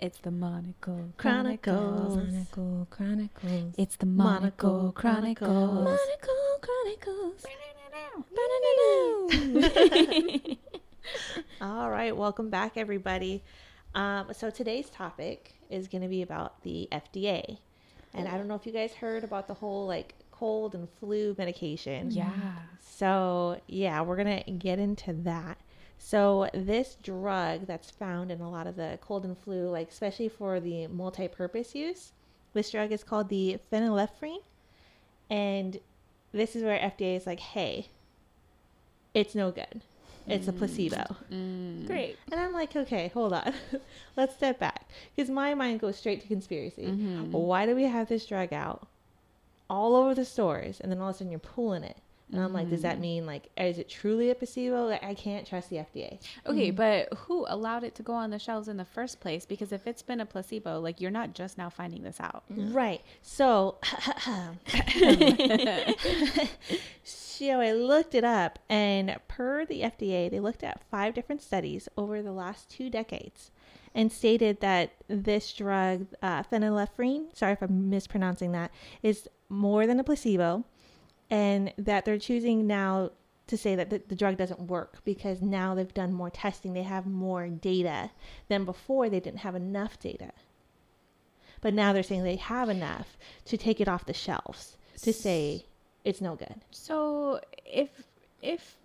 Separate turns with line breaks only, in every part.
It's the Monaco
Chronicles.
Monaco Chronicles. It's the
Monaco
Monaco Chronicles.
Chronicles. All right, welcome back, everybody. Um, so today's topic is going to be about the FDA, and I don't know if you guys heard about the whole like cold and flu medication.
Yeah.
So yeah, we're gonna get into that. So this drug that's found in a lot of the cold and flu, like especially for the multi-purpose use, this drug is called the phenylephrine, and this is where FDA is like, hey, it's no good. It's a placebo.
Mm.
Great. And I'm like, okay, hold on. Let's step back. Because my mind goes straight to conspiracy.
Mhm.
Why do we have this drug out all over the stores and then all of a sudden you're pulling it? And I'm like, does that mean like, is it truly a placebo? Like, I can't trust the FDA.
Okay, but who allowed it to go on the shelves in the first place? Because if it's been a placebo, like you're not just now finding this out.
Right. So, so I looked it up, and per the FDA, they looked at five different studies over the last two decades and stated that this drug, uh, phenylephrine, sorry if I'm mispronouncing that, is more than a placebo, and that they're choosing now to say that the, the drug doesn't work because now they've done more testing, they have more data than before, they didn't have enough data. But now they're saying they have enough to take it off the shelves to say it's no good.
So if if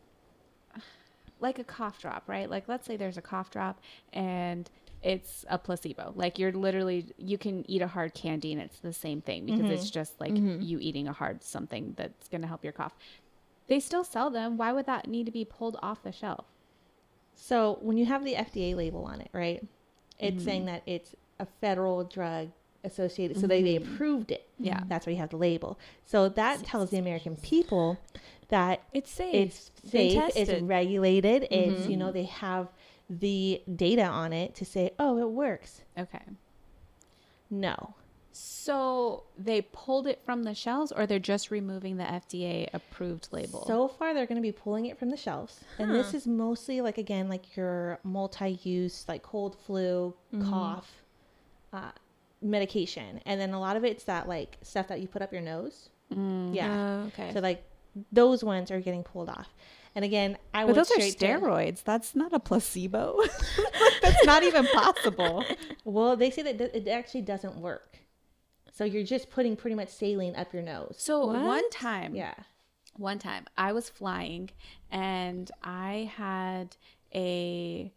like a cough drop, right? Like let's say there's a cough drop and it's a placebo. Like you're literally you can eat a hard candy and it's the same thing because it's mm-hmm. just like mm-hmm. you eating a hard something that's going to help your cough. They still sell them. Why would that need to be pulled off the shelf?
So when you have the FDA label on it, right? It's mm-hmm. saying that it's a federal drug associated, so they, they approved it.
Yeah.
That's why you have the label. So that tells the American people that
It's safe.
it's safe, it's regulated, it's, you know, they have the data on it to say, oh, it works.
Okay.
No.
So they pulled it from the shelves or they're just removing the FDA approved label?
So far, they're going to be pulling it from the shelves, and this is mostly like again like your multi-use like cold flu, cough, uh, medication, and then a lot of it's that like stuff that you put up your nose.
Mm.
Yeah,
Oh, okay.
so like those ones are getting pulled off. And again, I
but
went
those are
straight to-
steroids. That's not a placebo. That's not even possible.
well, they say that it actually doesn't work. So you're just putting pretty much saline up your nose.
So
What?
one time,
Yeah.
one time I was flying and I had a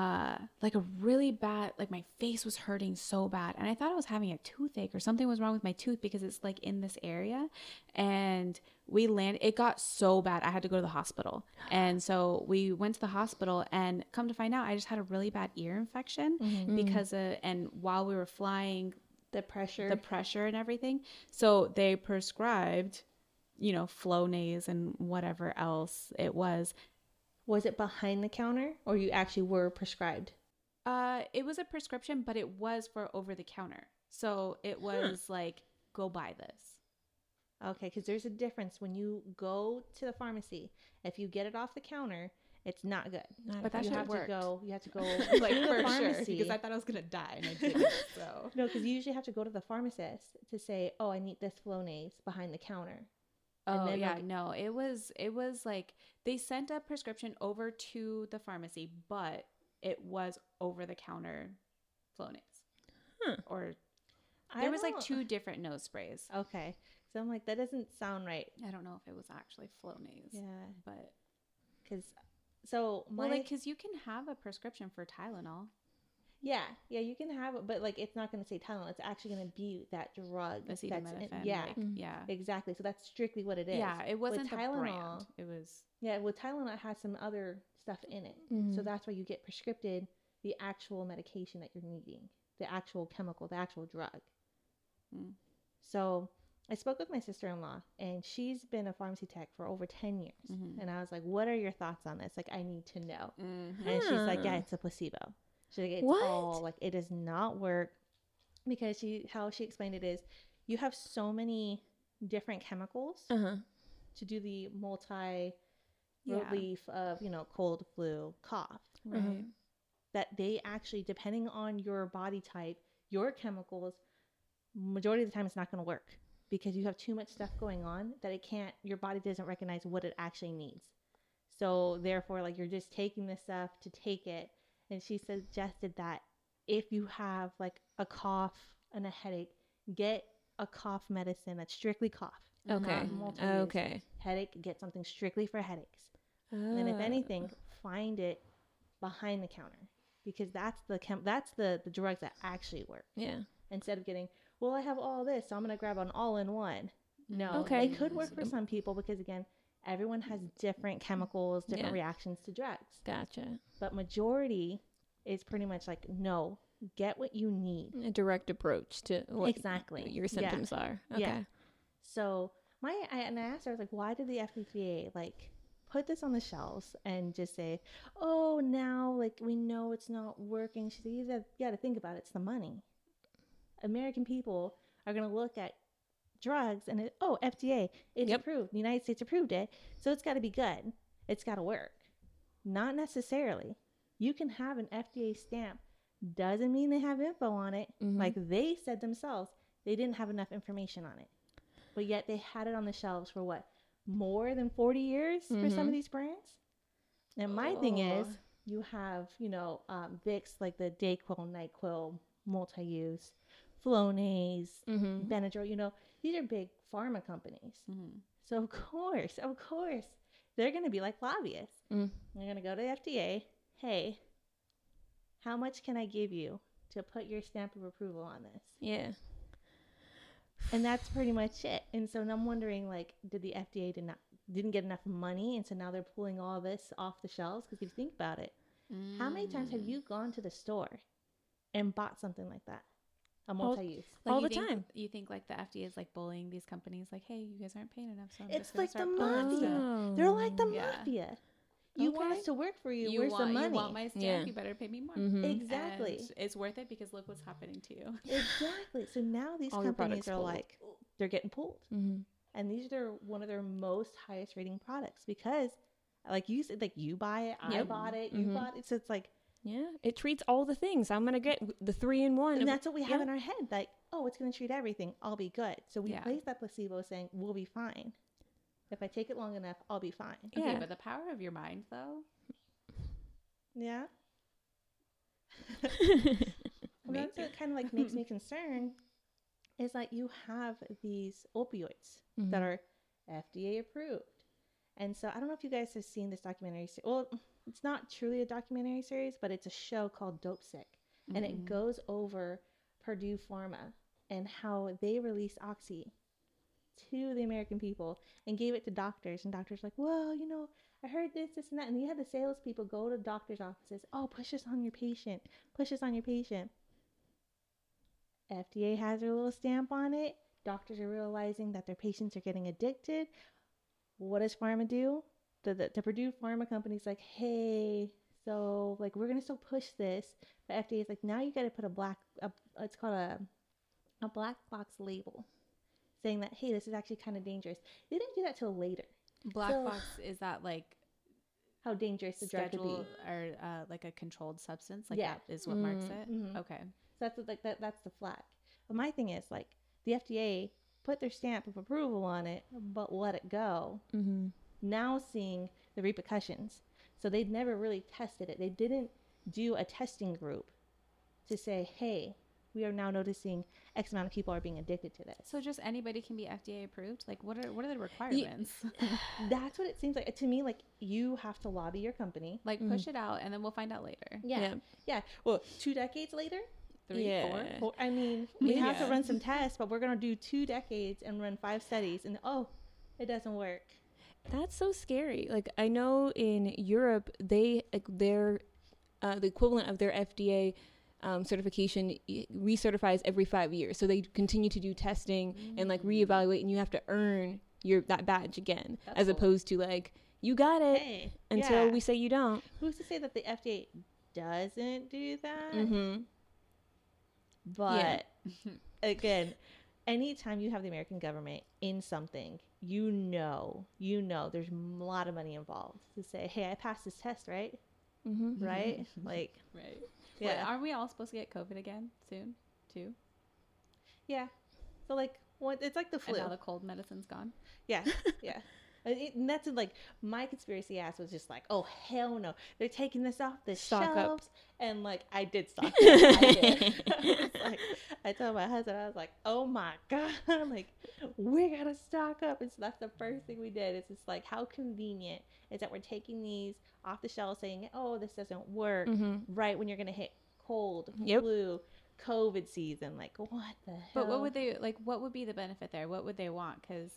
uh like a really bad like my face was hurting so bad and I thought I was having a toothache or something was wrong with my tooth because it's like in this area and we landed it got so bad I had to go to the hospital and so we went to the hospital and come to find out I just had a really bad ear infection because uh, and while we were flying
The pressure.
the pressure and everything. So they prescribed, you know, Flonase and whatever else it was.
Was it behind the counter or you actually were prescribed?
Uh, it was a prescription, but it was for over the counter. So it was like, go buy this.
Okay, because there's a difference when you go to the pharmacy. If you get it off the counter, it's not good.
But that
you
shit
have
worked.
to go. You have to go
like
to the
for sure,
pharmacy.
because I thought I was gonna die and I didn't. So
no, because you usually have to go to the pharmacist to say, "Oh, I need this Flonase behind the counter."
Oh
then,
yeah,
like-
no, it was it was like they sent a prescription over to the pharmacy, but it was over the counter Flonase.
Huh.
Or
I
there was like two different nose sprays.
Okay, so I'm like, that doesn't sound right.
I don't know if it was actually Flonase,
Yeah,
but
because so my
well, like because you can have a prescription for Tylenol,
yeah yeah you can have it, but like it's not going to say Tylenol. It's actually going to be that drug. that's in- yeah,
like, yeah,
exactly. So that's strictly what it is.
yeah. It wasn't the
Tylenol-
brand. It was
Yeah, well, Tylenol, has some other stuff in it. So that's why you get prescripted the actual medication that you're needing, the actual chemical, the actual drug.
Mm.
So I spoke with my sister in law, and she's been a pharmacy tech for over 10 years.
Mhm.
And I was like, What are your thoughts on this? Like, I need to know.
Mhm.
And she's like, Yeah, it's a placebo. She's like, It's
What?
all like, it does not work. Because she, how she explained it is, you have so many different chemicals
Uh huh.
to do the multi
Yeah.
relief of you know cold flu cough
right.
that they actually, depending on your body type, your chemicals, majority of the time it's not going to work because you have too much stuff going on that it can't, your body doesn't recognize what it actually needs. So therefore, like you're just taking this stuff to take it. And she suggested that if you have like a cough and a headache, get a cough medicine that's strictly cough.
Okay. Okay.
Headache, get something strictly for headaches. And if
Ah.
anything, find it behind the counter because that's the chem- that's the the drugs that actually work.
Yeah.
Instead of getting, well, I have all this, so I'm gonna grab an all-in-one. No,
Okay.
it could work for some people because again, everyone has different chemicals, different
Yeah.
reactions to drugs.
Gotcha.
But majority is pretty much like, no, get what you need.
A direct approach to what
Exactly.
your
Yeah.
symptoms are. Okay.
Yeah. So my I, and I asked her, I was like, why did the FDA like put this on the shelves and just say, oh, now like we know it's not working? She said, you you gotta think about it. It's the money. American people are gonna look at drugs and it, oh, FDA, it's
Yep.
approved. The United States approved it, so it's got to be good. It's got to work. Not necessarily. You can have an FDA stamp. Doesn't mean they have info on it. Mm-hmm. Like they said themselves, they didn't have enough information on it. But yet they had it on the shelves for what? More than 40 years for some of mm-hmm. these brands? And my thing oh. is,
Oh.
you have, you know, um, Vicks, like the Dayquil, NyQuil, multi-use, Flonase, mm-hmm. Benadryl, you know, these are big pharma companies. Mm-hmm. So of course, of course, they're going to be like lobbyists. Mm. They're going to go to the FDA. Hey, how much can I give you to put your stamp of approval on this?
Yeah.
And that's pretty much it. And so now I'm wondering, like, did the FDA did not didn't get enough money, and so now they're pulling all this off the shelves? Because if you think about it, how many times have mm. you gone to the store and bought something like that, a multi-use?
All
you
the
think-
time.
You think like the FDA is like bullying these companies, like, hey, you guys aren't paying enough, so I'm
It's like the mafia.
stuff."
They're like the
Yeah.
mafia. You want us to work for you.
You
Where's
want,
the money?
you want my stamp,
Yeah.
you better pay me more. Mm-hmm.
exactly.
And it's worth it because look what's happening to you.
Exactly. So now these
All
companies are
pulled.
like, they're getting pulled. Mm-hmm. And these are one of their most highest rating products because, like you said, like you buy it, I
Yep.
bought it, you mm-hmm. bought it. So it's like,
Yeah. It treats all the things. I'm gonna get the three in one.
and that's what we have
Yeah.
in our head. Like, oh, it's going to treat everything. I'll be good. So we
Yeah.
place that placebo saying, we'll be fine. If I take it long enough, I'll be fine.
Okay,
Yeah.
but the power of your mind, though,
Yeah. well, that's what kind of like makes me concerned is that you have these opioids that mm-hmm. are FDA approved. And so I don't know if you guys have seen this documentary. Well, it's not truly a documentary series, but it's a show called Dopesick. And it mm-hmm. goes over Purdue Pharma and how they released Oxy to the American people and gave it to doctors. And doctors like, well, you know, I heard this, this, and that. And you had the salespeople go to doctors' offices. Oh, push this on your patient. Push this on your patient. FDA has their little stamp on it. Doctors are realizing that their patients are getting addicted. What does pharma do? The, the, the Purdue pharma company's like, hey, so like we're gonna still push this, but FDA is like, now you got to put a black, a, it's called a, a black box label, saying that hey, this is actually kind of dangerous. They didn't do that till later.
black
So-
box is that like
How dangerous the drug could be.
or uh, like a controlled substance? Like
Yeah.
that is what marks it.
Mhm.
Okay.
So that's like that. That's the flag. But my thing is like the FDA put their stamp of approval on it, but let it go.
Mm-hmm.
Now seeing the repercussions, so they'd never really tested it. They didn't do a testing group to say, "Hey, we are now noticing X amount of people are being addicted to this."
So just anybody can be FDA approved? Like what are what are the requirements?
That's what it seems like to me. Like you have to lobby your company.
like mm-hmm. push it out and then we'll find out later.
Yeah,
Yeah.
yeah. Well, two decades later,
Three,
Yeah.
four.
Well, I mean, we have to run some tests, but we're going to do two decades and run five studies, and oh, it doesn't work.
That's so scary. Like I know in Europe, they like their uh, the equivalent of their FDA um, certification recertifies every five years. So they continue to do testing and like reevaluate, and you have to earn your that badge again,
That's
as
cool.
opposed to like you got it
Hey,
until
yeah.
we say you don't.
Who's to say that the FDA doesn't do that?
Mm-hmm.
But again, anytime you have the American government in something, you know, you know, there's a lot of money involved to say, hey, I passed this test, right?
Mm-hmm.
right? like,
Right.
yeah,
Wait, aren't we all supposed to get COVID again soon, too?
yeah. So like, what? It's like the flu.
And now the cold medicine's gone.
Yeah, yeah. And, it, and that's like my conspiracy ass was just like, oh hell no, they're taking this off the
Stock up.
shelves, and like I did stock. up. I did. I, like, I told my husband, I was like, oh my god, like we gotta stock up, and so that's the first thing we did. It's just like how convenient is that we're taking these off the shelves, saying, oh this doesn't work,
Mm-hmm.
right when you're gonna hit cold,
Yep.
flu, COVID season. Like what the hell?
But what would they like? What would be the benefit there? What would they want? Because,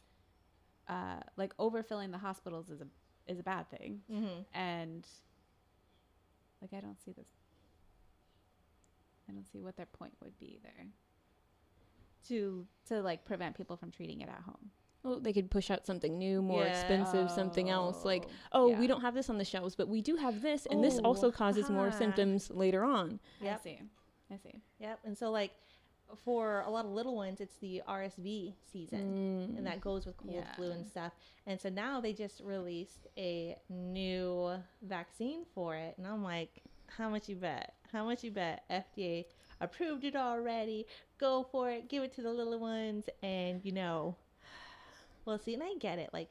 uh, like overfilling the hospitals is a is a bad thing,
hmm
and like I don't see this. I don't see what their point would be there
to
to like prevent people from treating it at home.
Well, they could push out something new, more
Yeah.
expensive, something else. Like,
Oh,
oh,
yeah.
we don't have this on the shelves, but we do have this, and this also causes more symptoms later on.
Yep.
I see. I see.
Yep. And so like for a lot of little ones, it's the RSV season, and that mm. goes with cold,
Yeah.
flu, and stuff. And so now they just released a new vaccine for it, and I'm like, how much you bet? How much you bet? FDA approved it already. Go for it. Give it to the little ones, and you know, we'll see. And I get it. Like,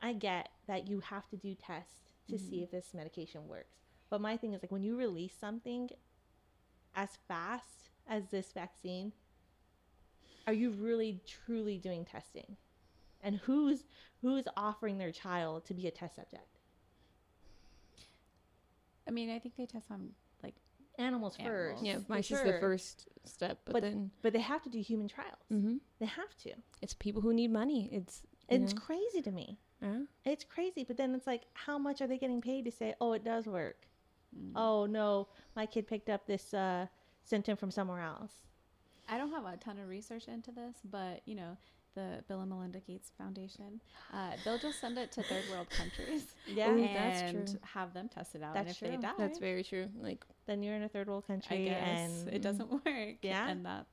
I get that you have to do tests to see mm. if this medication works. But my thing is like when you release something as fast as this vaccine, are you really truly doing testing? And who's who's offering their child to be a test subject?
I mean, I think they test on like
Animals,
Animals.
first.
Yeah,
for
mice is the first step, but,
But-
then
But they have to do human trials.
hmm
They have to.
it's people who need money. It's
It's
know,
crazy to me.
uh,
It's crazy. But then it's like, how much are they getting paid to say, oh, it does work?
mm.
Oh, no, my kid picked up this uh, symptom from somewhere else.
I don't have a ton of research into this, but you know, the Bill and Melinda Gates Foundation, uh, they'll just send it to third world countries
Yeah.
Ooh,
and
that's true.
have them test it out.
That's
and if they
true.
die,
that's very true. Like
Then you're in a third world
I
country
guess
and
it doesn't work.
Yeah.
and that's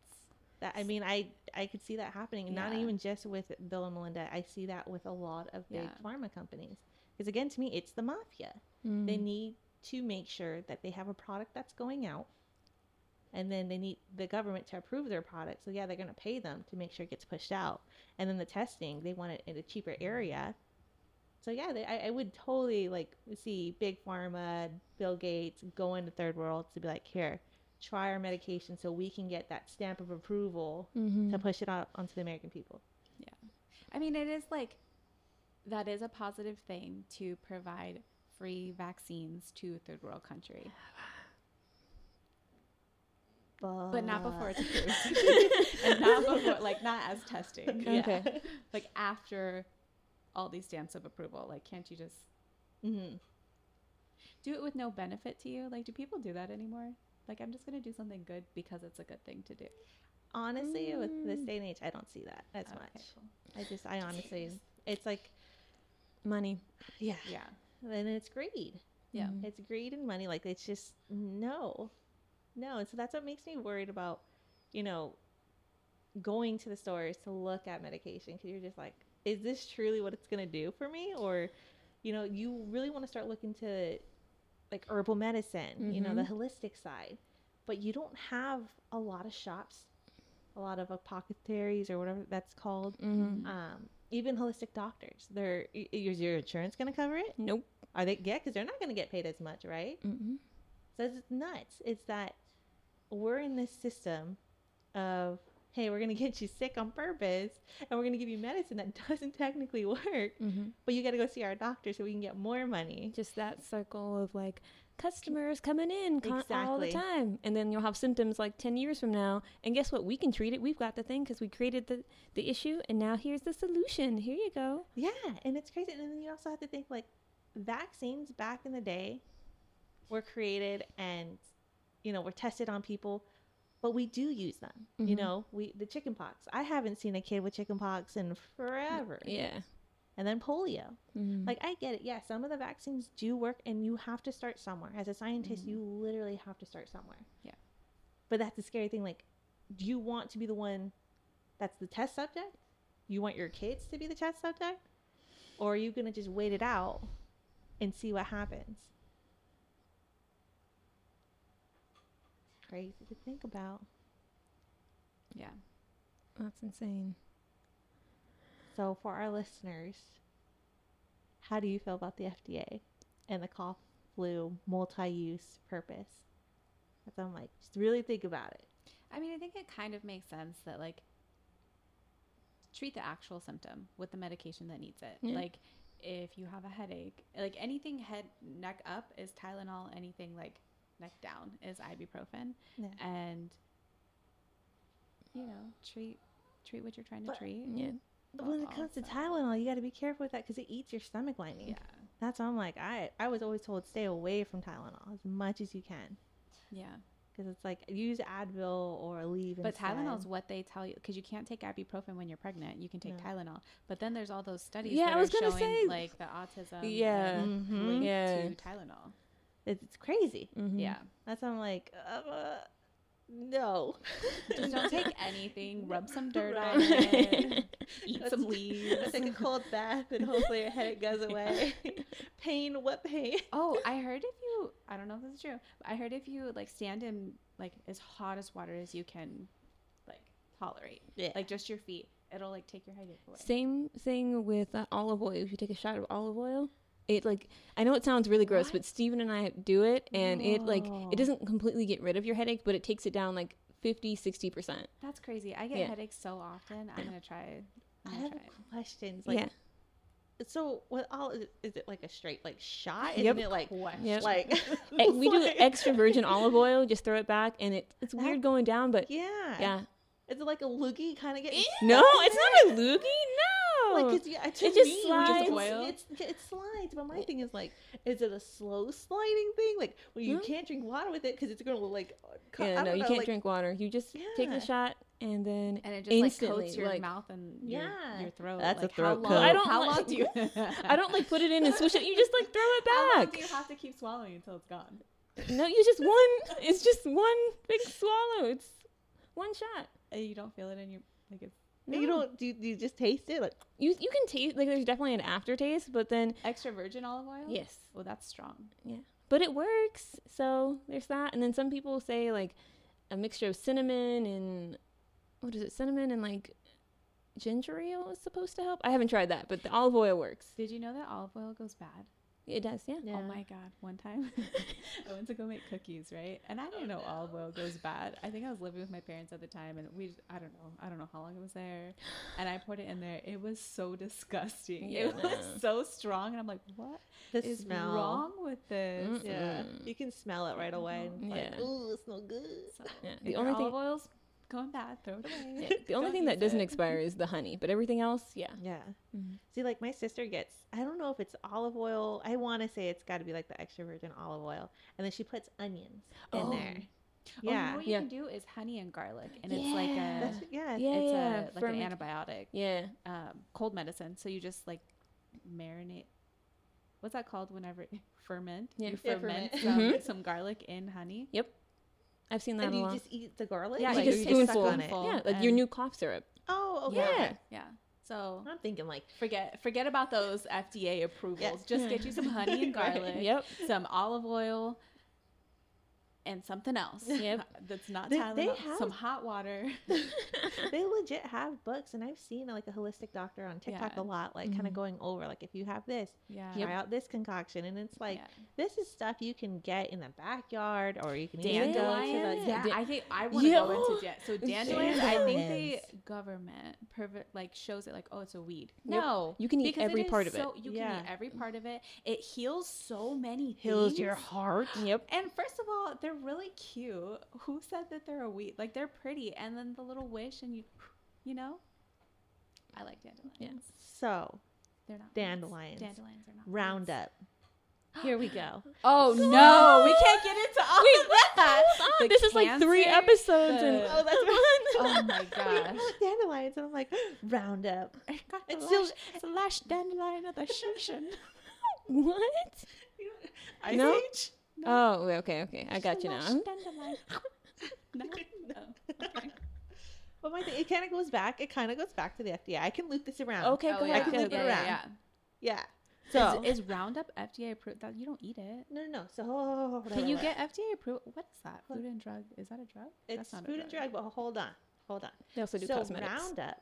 That I mean, I I could see that happening. Not even just with Bill and Melinda. I see that with a lot of big
Yeah.
pharma companies. Because again, to me, it's the mafia. They need to make sure that they have a product that's going out, and then they need the government to approve their product. So yeah, they're going to pay them to make sure it gets pushed out. And then the testing, they want it in a cheaper area. So yeah, they, I, I would totally like see big pharma, Bill Gates go into third world to be like, here, try our medication so we can get that stamp of approval
Mhm.
to push it out onto the American people.
Yeah, I mean, it is like that is a positive thing to provide free vaccines to a third world country, but not before it's approved, and not before like not as testing.
Yeah.
Okay.
like after all these stamps of approval. Like, can't you just
hmm
do it with no benefit to you? Like, do people do that anymore? Like, I'm just gonna do something good because it's a good thing to do.
Honestly, with this
Mm.
day and age, I don't see that as
Okay,
much.
cool.
I just, I honestly, it's like,
money.
yeah,
Yeah,
and it's greed.
yeah.
It's greed and money. Like it's just no, no. And so that's what makes me worried about, you know, going to the stores to look at medication because you're just like, is this truly what it's gonna do for me, or, you know, you really want to start looking to, like herbal medicine, you know, the holistic side, but you don't have a lot of shops, a lot of apothecaries or whatever that's called.
Mhm.
Um, even holistic doctors, they're is your insurance gonna cover it?
Nope.
Are they? Yeah, because they're not going to get paid as much, right?
Mm-hmm.
So it's nuts. It's that we're in this system of hey, we're going to get you sick on purpose, and we're going to give you medicine that doesn't technically work,
Mm-hmm.
but you got to go see our doctor so we can get more money.
Just that circle of like customers coming in con- all the time, and then you'll have symptoms like ten years from now. And guess what? We can treat it. We've got the thing because we created the the issue, and now here's the solution. Here you go.
Yeah, and it's crazy. And then you also have to think like vaccines back in the day were created and you know were tested on people, but we do use them. You
Mhm.
know, we the chicken pox. I haven't seen a kid with chicken pox in forever.
Yeah.
And then polio.
Mhm.
Like I get it. Yeah, some of the vaccines do work and you have to start somewhere. As a scientist, you literally have to start somewhere.
Yeah.
But that's the scary thing like do you want to be the one that's the test subject? You want your kids to be the test subject? Or are you going to just wait it out and see what happens? Crazy to think about.
Yeah.
That's insane.
So, for our listeners, how do you feel about the FDA and the cough flu multi use purpose? That's I'm like, just really think about it.
I mean, I think it kind of makes sense that like treat the actual symptom with the medication that needs it.
Yeah.
Like if you have a headache, like anything head neck up is Tylenol, anything like neck down is ibuprofen,
Yeah.
and you know treat treat what you're trying to
But-
treat.
Yeah.
But when it comes to Tylenol, you got to be careful with that because it eats your stomach lining.
Yeah,
That's why I'm like, I I was always told stay away from Tylenol as much as you can
yeah.
because it's like use Advil or leave.
But
instead.
Tylenol is what they tell you because you can't take ibuprofen when you're pregnant. You can take
No.
Tylenol, but then there's all those studies
Yeah,
that
I was
are
gonna
showing
say-
like the autism.
Yeah.
like,
Mhm.
Yeah.
to Tylenol.
It's, it's crazy.
Mhm.
Yeah.
That's why I'm like, uh, no.
Just don't take anything. Rub some dirt
Right.
on it. Eat
Let's-
some leaves.
Take a cold bath and hopefully your headache goes away. pain, what pain?
Oh, I heard if you, I don't know if this is true, but I heard if you like stand in like as hot as water as you can, like tolerate,
Yeah.
like just your feet, it'll like take your headache away.
Same thing with uh, olive oil. If you take a shot of olive oil, it like I know it sounds really gross,
What?
but Steven and I do it, and it like it doesn't completely get rid of your headache, but it takes it down like 50, 60 percent.
That's crazy. I get
Yeah.
headaches so often. I'm gonna try.
I
I'm
have
it.
questions. Like,
yeah,
so what all is it like a straight like shot?
Yep.
Isn't it like
Yep.
like
Eh, we do extra virgin olive oil. Just throw it back, and it it's
That-
weird going down, but
Yeah.
yeah.
Is it like a loogie kind of getting
No, it's not a loogie. No,
Like, oh, cause yeah, to
It just
me,
slides.
It's,
Oil?
it's, it slides. But my thing is like, is it a slow sliding thing? Like, well, you
No.
can't drink water with it because it's gonna like. cut- I
yeah,
don't
no, you
know,
can't
like-
drink water. You just take the shot, and then
And it just like coats your
like-
mouth and your,
Yeah.
your throat.
That's a throat
how
coat.
I don't
how
like-
long do you?
I don't like put it in and swish it. You just like throw it
How long
back.
do you have to keep swallowing until it's gone?
No, you just one. It's just one big swallow. It's one shot.
And you don't feel it in your like it's
You don't. Do you, do you just taste it? Like,
You you can taste like there's definitely an aftertaste, but then
extra virgin olive oil.
yes,
Well, that's strong.
Yeah, but it works. So there's that. And then some people say like a mixture of cinnamon and what is it? Cinnamon and like ginger ale is supposed to help. I haven't tried that, but the olive oil works.
Did you know that olive oil goes bad?
It does, yeah.
Yeah.
Oh my god! One time, I went to go make cookies, right? And I didn't know olive oil goes bad. I think I was living with my parents at the time, and we I don't know I don't know how long it was there, and I poured it in there. It was so disgusting.
Yeah,
it was so strong, and I'm like, what
the
is
smell.
wrong with this?
Mm.
Yeah, you can smell it right away. and it's
Yeah.
Like, Ooh, it's no good.
So,
Yeah. The
your
only thing
olive oil's going bad, throw it away.
yeah, the only thing that
use
doesn't
it.
expire is the honey, but everything else, yeah.
Yeah.
Mhm.
See, like my sister gets, I don't know if it's olive oil. I want to say it's got to be like the extra virgin olive oil. And then she puts onions in
Oh.
there.
Oh,
Yeah.
what you
Yeah.
can do is honey and garlic, and it's like a
That's, yeah.
Yeah,
it's
yeah,
a like
ferment-
an antibiotic.
Yeah.
um, cold medicine. So you just like marinate. What's that called? Whenever ferment,
Yeah.
you
Yeah,
ferment
ferment.
some,
Mhm.
some garlic in honey.
I've seen that
And
a
you
lot.
just eat the garlic?
Yeah,
you
like,
just
you
spoonful.
suck on it.
yeah, like your new cough syrup.
Oh, okay.
Yeah.
okay.
Yeah. So
I'm thinking like,
forget forget about those FDA approvals. Just
Yeah.
get you some honey and garlic.
Yep.
Some olive oil. And something else.
Yep.
That's not
They-
Tylenol.
they have-
Some hot water.
they legit have books, and I've seen like a holistic doctor on TikTok
Yeah.
a lot, like kind
Mhm.
of going over like if you have this,
Yeah.
try out this concoction, and it's like
Yeah.
this is stuff you can get in the backyard, or you can even go to
dandelions.
the
Yeah, I think I want to go into
Yeah.
dan- so dandelions. I think the government pervert like shows it like oh it's a weed.
Yep.
No,
You can eat every part of
so,
it.
You
Yeah.
can eat every part of it. It heals so many
heals
things.
your heart.
Yep.
And first of all, they're really cute. Who said that they're a weed? Like they're pretty, and then the little wish, and you, you know, I like dandelions. Yeah.
So
They're not weeds.
Dandelions.
Dandelions are not.
Roundup. Here we go.
Oh no, we can't get into all
Wait,
of that. The
this is like three
cancer,
episodes and
Oh, that's
Oh my gosh.
dandelions, and I'm like Roundup.
I got
It's still-
lash, it's a lash dandelion of the shishin.
what?
Ice
No?
Age?
Oh, okay, okay. I got you now.
no, no. Okay.
But my thing, it kind of goes back. It kind of goes back to the FDA. I can loop this around.
Okay,
Oh,
go
yeah.
ahead.
I can
go
loop it around.
yeah.
Yeah. So
is, is Roundup FDA approved? That you don't eat it.
no, no, no. So oh, oh, oh, hold on,
Can you get FDA approved? What is that? Food and drug? Is that a drug?
It's not food and drug, but hold on, hold on.
They also do
so
cosmetics.
Roundup.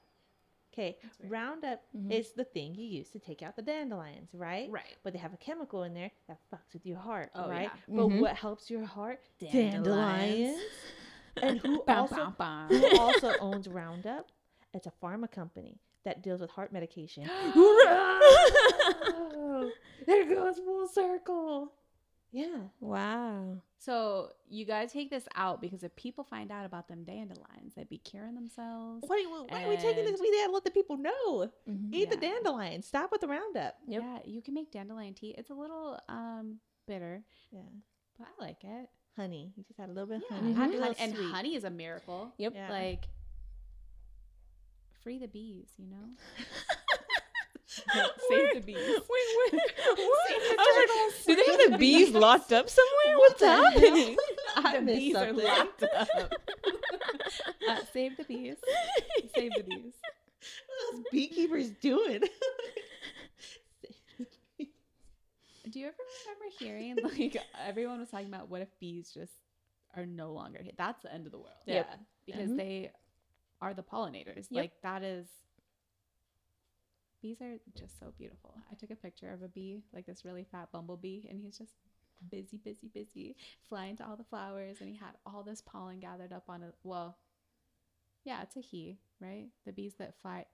Okay,
That's weird.
Roundup
Mhm.
is the thing you use to take out the dandelions, right?
Right.
But they have a chemical in there that fucks with your heart,
Oh,
right?
yeah.
But
Mhm.
what helps your heart?
Dandelions.
and who
Bum,
also
bum, bum.
who also owns Roundup? It's a pharma company that deals with heart medication. Oh, there goes full circle. Yeah.
wow.
So you gotta take this out because if people find out about them dandelions, they'd be curing themselves.
Why, why are we taking this? We gotta let the people know.
Mhm.
Eat the
Yeah.
dandelion. Stop with the Roundup.
Yep.
Yeah, you can make dandelion tea. It's a little um bitter,
Yeah.
but I like it.
Honey. You just had a little bit of
Yeah,
honey.
Mhm.
little
honey, and
sweet.
honey is a miracle.
Yep.
Yeah.
Like free the bees, you know. Save the bees.
Wait, what? I was like, do they have the bees locked up somewhere? What's happening?
I
the bees are locked up. uh, save the bees. Save the bees.
What are those beekeepers doing?
Do you ever remember hearing like everyone was talking about what if bees just are no longer here? That's the end of the world.
Yeah.
Yep.
Because
Mhm.
they are the pollinators.
Yep.
Like that is bees are just so beautiful. I took a picture of a bee, like this really fat bumblebee, and he's just busy, busy, busy, flying to all the flowers, and he had all this pollen gathered up on it. Well, yeah, it's a he, right? The bees that fly.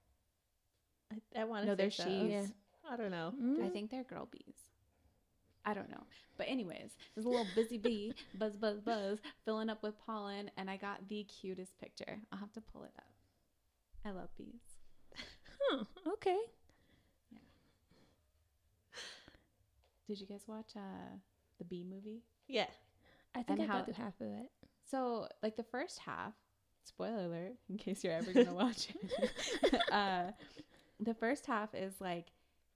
I, I want to
No, they're
so.
she's.
Yeah.
I don't know.
Mm.
I think they're girl bees. I don't know. But anyways, there's a little busy bee, buzz, buzz, buzz, filling up with pollen, and I got the cutest picture. I'll have to pull it up. I love bees.
Huh, okay.
Did you guys watch uh the bee movie?
Yeah.
I think
And
I
how-
got through half of it.
So like the first half, spoiler alert, in case you're ever gonna watch it. uh the first half is like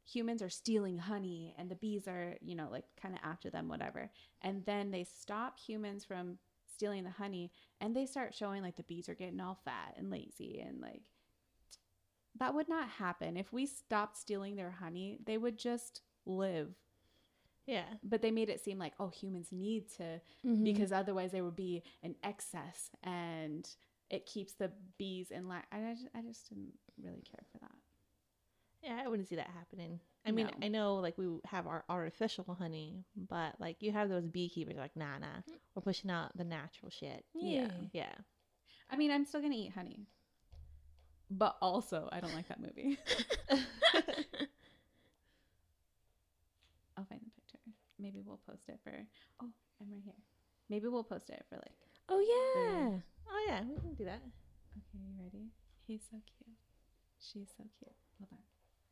humans are stealing honey and the bees are, you know, like kind of after them, whatever. And then they stop humans from stealing the honey and they start showing like the bees are getting all fat and lazy and like that would not happen. If we stopped stealing their honey, they would just live.
Yeah.
But they made it seem like, oh, humans need to
Mhm.
because otherwise there would be an excess and it keeps the bees in line. I just, I just didn't really care for that.
Yeah, I wouldn't see that happening. I mean,
No.
I know like we have our artificial honey, but like you have those beekeepers like, nah, nah, we're pushing out the natural shit.
yeah.
Yeah.
I mean, I'm still gonna eat honey, but also I don't like that movie. I'll find the picture. Maybe we'll post it for. Oh, I'm right here. Maybe we'll post it for like.
Oh yeah.
Oh yeah, we can do that.
Okay, you ready? He's so cute. She's so cute. Hold on.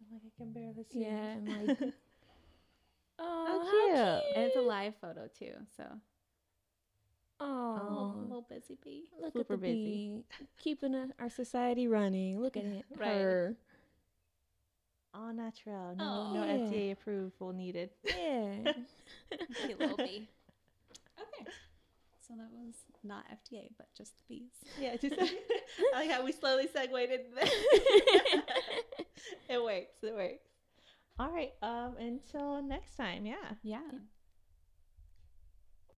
I'm like, I can barely see.
Yeah. I'm like. oh,
How
how
cute.
And it's a live photo too, so.
Oh,
Oh, little busy bee.
look
super
at the
busy.
bee keeping uh, our society running. Look at it,
Right.
her.
All natural. No,
Oh.
no
Yeah.
FDA approval needed.
Yeah.
Cute little bee. Okay. So that was not FDA, but just the bees.
Yeah, just I like how we slowly segued into that. it works. It works. All right. Um. Until next time. Yeah.
Yeah.
Yep.